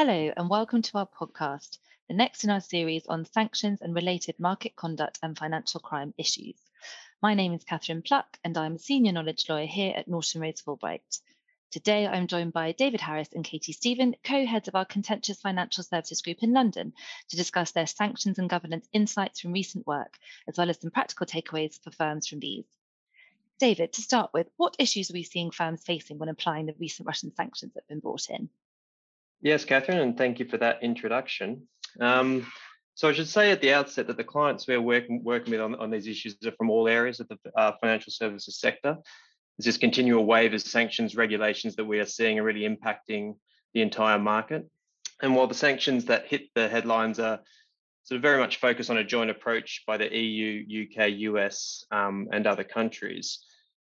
Hello, and welcome to our podcast, the next in our series on sanctions and related market conduct and financial crime issues. My name is Catherine Pluck, and I'm a senior knowledge lawyer here at Norton Rose Fulbright. Today, I'm joined by David Harris and Katie Stephen, co heads of our contentious financial services group in London, to discuss their sanctions and governance insights from recent work, as well as some practical takeaways for firms from these. David, to start with, what issues are we seeing firms facing when applying the recent Russian sanctions that have been brought in? Yes, Catherine, and thank you for that introduction. Um, so I should say at the outset that the clients we're working, working with on, on these issues are from all areas of the uh, financial services sector. There's this continual wave of sanctions regulations that we are seeing are really impacting the entire market. And while the sanctions that hit the headlines are sort of very much focused on a joint approach by the EU, UK, US, um, and other countries,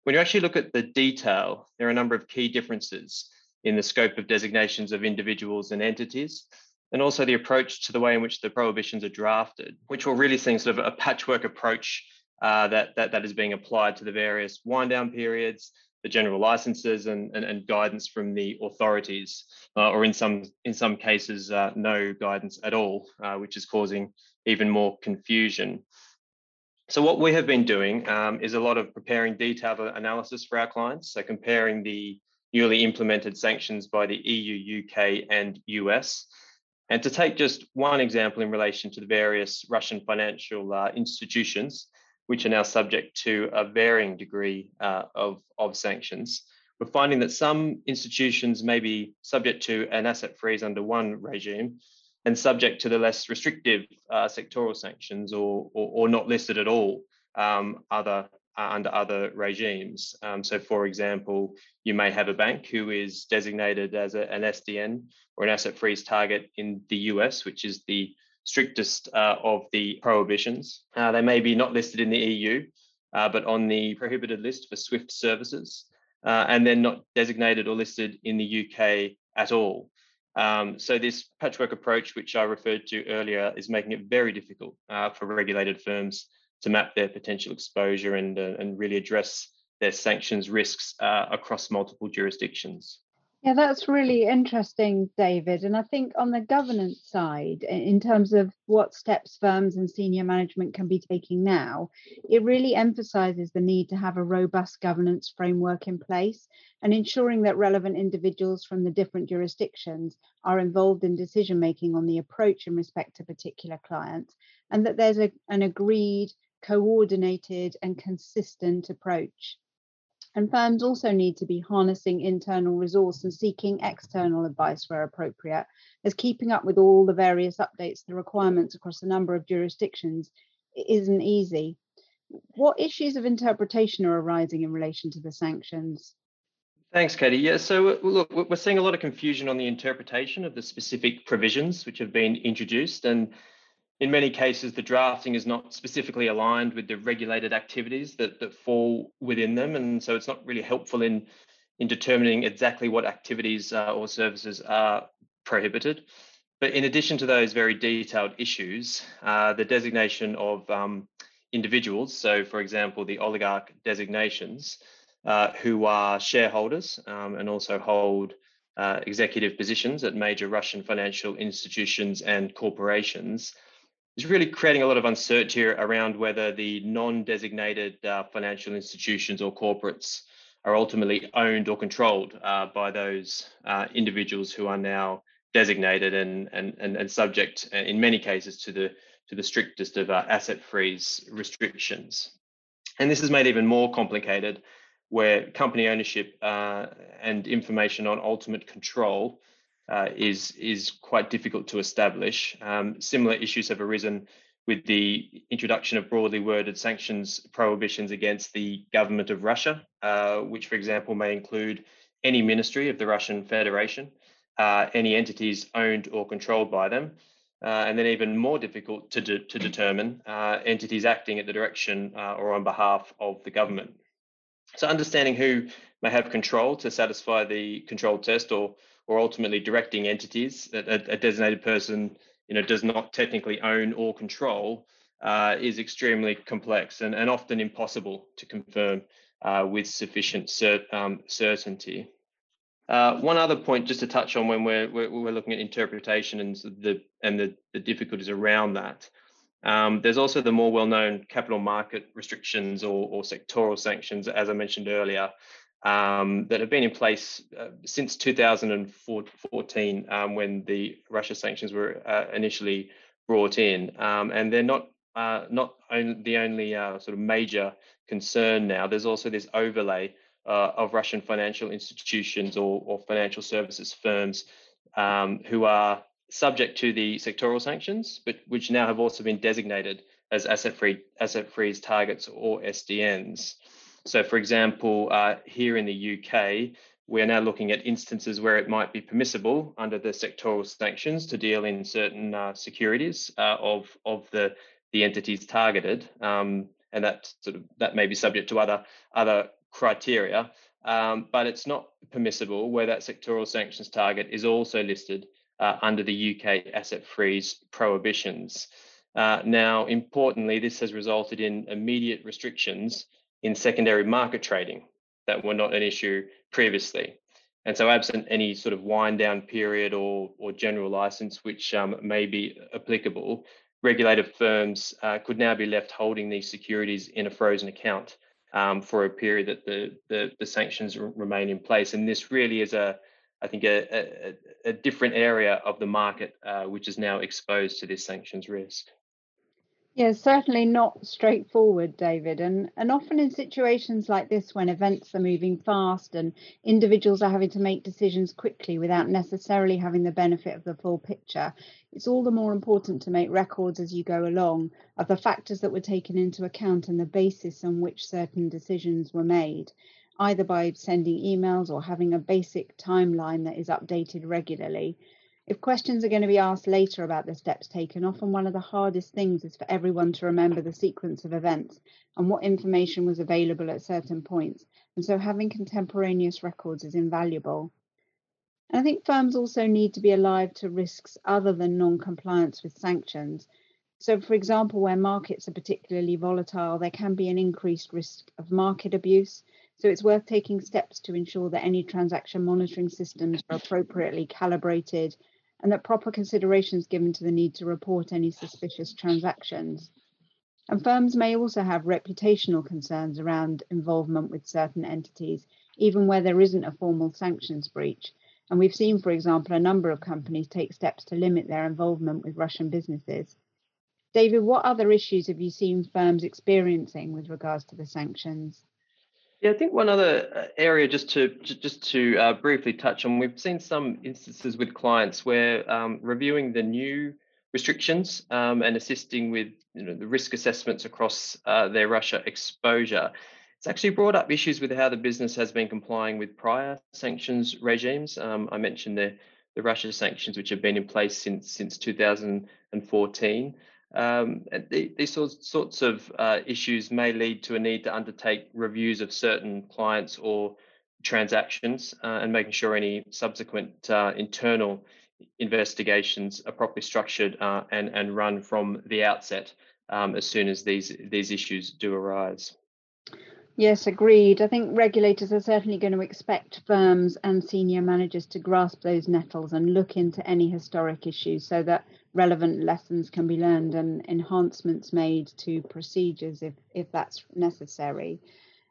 when you actually look at the detail, there are a number of key differences in the scope of designations of individuals and entities, and also the approach to the way in which the prohibitions are drafted, which we're really seeing sort of a patchwork approach uh, that, that, that is being applied to the various wind down periods, the general licenses and, and, and guidance from the authorities, uh, or in some, in some cases, uh, no guidance at all, uh, which is causing even more confusion. So what we have been doing um, is a lot of preparing detailed analysis for our clients. So comparing the newly implemented sanctions by the EU, UK, and US. And to take just one example in relation to the various Russian financial uh, institutions, which are now subject to a varying degree uh, of, of sanctions, we're finding that some institutions may be subject to an asset freeze under one regime and subject to the less restrictive uh, sectoral sanctions or, or, or, not listed at all um, other under other regimes. Um, so, for example, you may have a bank who is designated as a, an SDN or an asset freeze target in the US, which is the strictest uh, of the prohibitions. Uh, they may be not listed in the EU, uh, but on the prohibited list for SWIFT services, uh, and then not designated or listed in the UK at all. Um, so this patchwork approach, which I referred to earlier, is making it very difficult uh, for regulated firms to map their potential exposure and, uh, and really address their sanctions risks uh, across multiple jurisdictions. Yeah, that's really interesting, David. And I think on the governance side, in terms of what steps firms and senior management can be taking now, it really emphasizes the need to have a robust governance framework in place and ensuring that relevant individuals from the different jurisdictions are involved in decision making on the approach in respect to particular clients, and that there's a, an agreed coordinated and consistent approach. And firms also need to be harnessing internal resource and seeking external advice where appropriate, as keeping up with all the various updates to requirements across a number of jurisdictions isn't easy. What issues of interpretation are arising in relation to the sanctions? Thanks, Katie. Yeah, so look, we're seeing a lot of confusion on the interpretation of the specific provisions which have been introduced. And in many cases, the drafting is not specifically aligned with the regulated activities that, that fall within them. And so it's not really helpful in, in determining exactly what activities uh, or services are prohibited. But in addition to those very detailed issues, uh, the designation of um, individuals, so for example, the oligarch designations, uh, who are shareholders um, and also hold uh, executive positions at major Russian financial institutions and corporations, is really creating a lot of uncertainty around whether the non-designated uh, financial institutions or corporates are ultimately owned or controlled uh, by those uh, individuals who are now designated and, and, and, and, subject uh, in many cases to the to the strictest of uh, asset freeze restrictions. And this is made even more complicated where company ownership uh, and information on ultimate control uh, is is quite difficult to establish. Um, similar issues have arisen with the introduction of broadly worded sanctions prohibitions against the government of Russia, uh, which, for example, may include any ministry of the Russian Federation, uh, any entities owned or controlled by them, uh, and then even more difficult to, de- to determine uh, entities acting at the direction uh, or on behalf of the government. So, understanding who may have control to satisfy the control test or or ultimately directing entities that a, a designated person you know does not technically own or control uh, is extremely complex and, and often impossible to confirm uh, with sufficient cert, um, certainty. Uh, one other point, just to touch on when we're we're, we're looking at interpretation and the and the, the difficulties around that. Um, there's also the more well-known capital market restrictions or, or sectoral sanctions, as I mentioned earlier, um, that have been in place uh, since 2014, um, when the Russia sanctions were uh, initially brought in, um, and they're not uh, not the only uh, sort of major concern now. There's also this overlay uh, of Russian financial institutions or, or financial services firms um, who are subject to the sectoral sanctions, but which now have also been designated as asset free asset freeze targets or SDNs. So, for example, uh, here in the UK, we are now looking at instances where it might be permissible under the sectoral sanctions to deal in certain uh, securities uh, of of the the entities targeted, um, and that sort of that may be subject to other other criteria. Um, but it's not permissible where that sectoral sanctions target is also listed uh, under the UK asset freeze prohibitions. Uh, now, importantly, this has resulted in immediate restrictions in secondary market trading that were not an issue previously. And so, absent any sort of wind down period or, or general license, which um, may be applicable, regulated firms uh, could now be left holding these securities in a frozen account um, for a period that the, the, the sanctions remain in place. And this really is a, I think, a, a, a different area of the market uh, which is now exposed to this sanctions risk. Yeah, certainly not straightforward, David. And and often in situations like this, when events are moving fast and individuals are having to make decisions quickly without necessarily having the benefit of the full picture, it's all the more important to make records as you go along of the factors that were taken into account and the basis on which certain decisions were made either by sending emails or having a basic timeline that is updated regularly. If questions are going to be asked later about the steps taken, often one of the hardest things is for everyone to remember the sequence of events and what information was available at certain points. And so having contemporaneous records is invaluable. And I think firms also need to be alive to risks other than non compliance with sanctions. So, for example, where markets are particularly volatile, there can be an increased risk of market abuse. So it's worth taking steps to ensure that any transaction monitoring systems are appropriately calibrated and that proper consideration is given to the need to report any suspicious transactions. And firms may also have reputational concerns around involvement with certain entities, even where there isn't a formal sanctions breach. And we've seen, for example, a number of companies take steps to limit their involvement with Russian businesses. David, what other issues have you seen firms experiencing with regards to the sanctions? Yeah, I think one other uh, area just to just to uh, briefly touch on, we've seen some instances with clients where um, reviewing the new restrictions um, and assisting with you know, the risk assessments across uh, their Russia exposure. It's actually brought up issues with how the business has been complying with prior sanctions regimes. Um, I mentioned the the Russia sanctions, which have been in place since since 2014. Um, these sorts, of uh, issues may lead to a need to undertake reviews of certain clients or transactions uh, and making sure any subsequent uh, internal investigations are properly structured uh, and, and run from the outset um, as soon as these, these issues do arise. Yes, agreed. I think regulators are certainly going to expect firms and senior managers to grasp those nettles and look into any historic issues so that relevant lessons can be learned and enhancements made to procedures if, if that's necessary.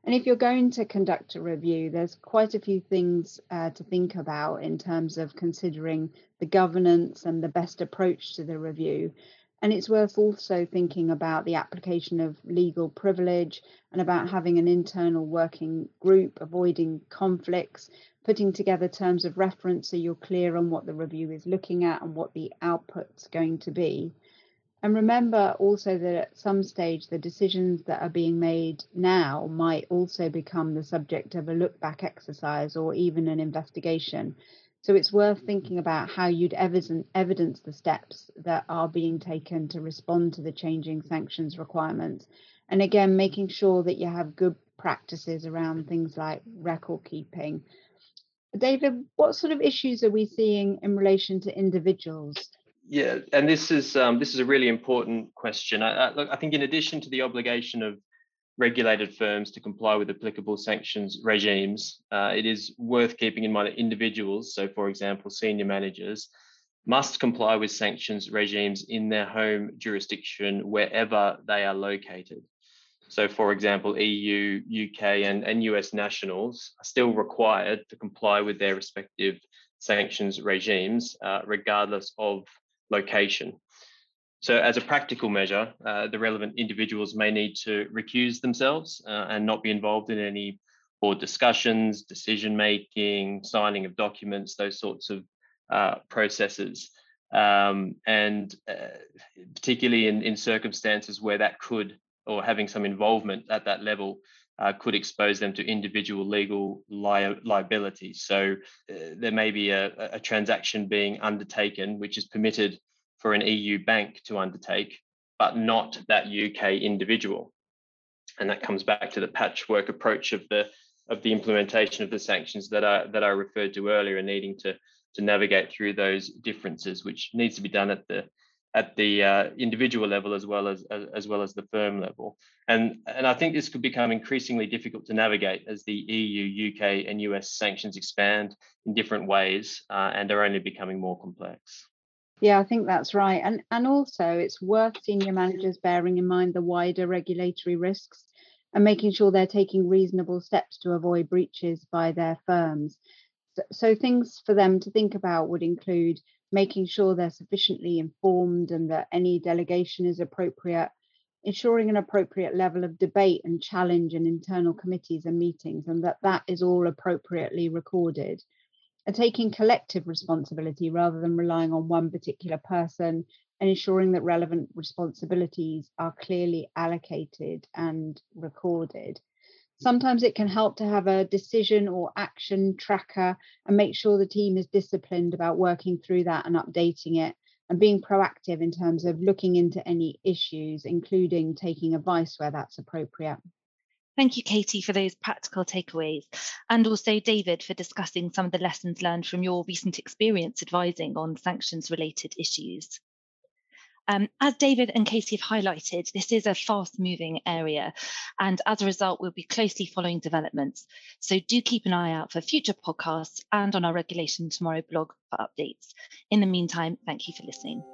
And if you're going to conduct a review, there's quite a few things uh, to think about in terms of considering the governance and the best approach to the review. And it's worth also thinking about the application of legal privilege and about having an internal working group, avoiding conflicts, putting together terms of reference so you're clear on what the review is looking at and what the output's going to be. And remember also that at some stage, the decisions that are being made now might also become the subject of a look back exercise or even an investigation. So it's worth thinking about how you'd evidence the steps that are being taken to respond to the changing sanctions requirements. And again, making sure that you have good practices around things like record keeping. David, what sort of issues are we seeing in relation to individuals? Yeah, and this is um, this is a really important question. I, I, look, I think in addition to the obligation of regulated firms to comply with applicable sanctions regimes, uh, it is worth keeping in mind that individuals, so for example, senior managers, must comply with sanctions regimes in their home jurisdiction wherever they are located. So, for example, EU, UK, and, and US nationals are still required to comply with their respective sanctions regimes, uh, regardless of location. So, as a practical measure, uh, the relevant individuals may need to recuse themselves uh, and not be involved in any board discussions, decision making, signing of documents, those sorts of uh, processes. Um, and uh, particularly in, in circumstances where that could, or having some involvement at that level, uh, could expose them to individual legal li- liability. So uh, there may be a, a, transaction being undertaken which is permitted for an EU bank to undertake, but not that UK individual. And that comes back to the patchwork approach of the of the implementation of the sanctions that I that I referred to earlier, and needing to to navigate through those differences, which needs to be done at the at the uh, individual level as well as, as, well as the firm level. And and I think this could become increasingly difficult to navigate as the EU, UK, and US sanctions expand in different ways uh, and are only becoming more complex. Yeah, I think that's right. And and also it's worth senior managers bearing in mind the wider regulatory risks and making sure they're taking reasonable steps to avoid breaches by their firms so things for them to think about would include making sure they're sufficiently informed and that any delegation is appropriate, ensuring an appropriate level of debate and challenge in internal committees and meetings, and that that is all appropriately recorded, and taking collective responsibility rather than relying on one particular person, and ensuring that relevant responsibilities are clearly allocated and recorded. Sometimes it can help to have a decision or action tracker and make sure the team is disciplined about working through that and updating it and being proactive in terms of looking into any issues, including taking advice where that's appropriate. Thank you, Katie, for those practical takeaways, and also David for discussing some of the lessons learned from your recent experience advising on sanctions related issues. Um, as David and Katie have highlighted, this is a fast moving area, and as a result, we'll be closely following developments. So do keep an eye out for future podcasts and on our Regulation Tomorrow blog for updates. In the meantime, thank you for listening.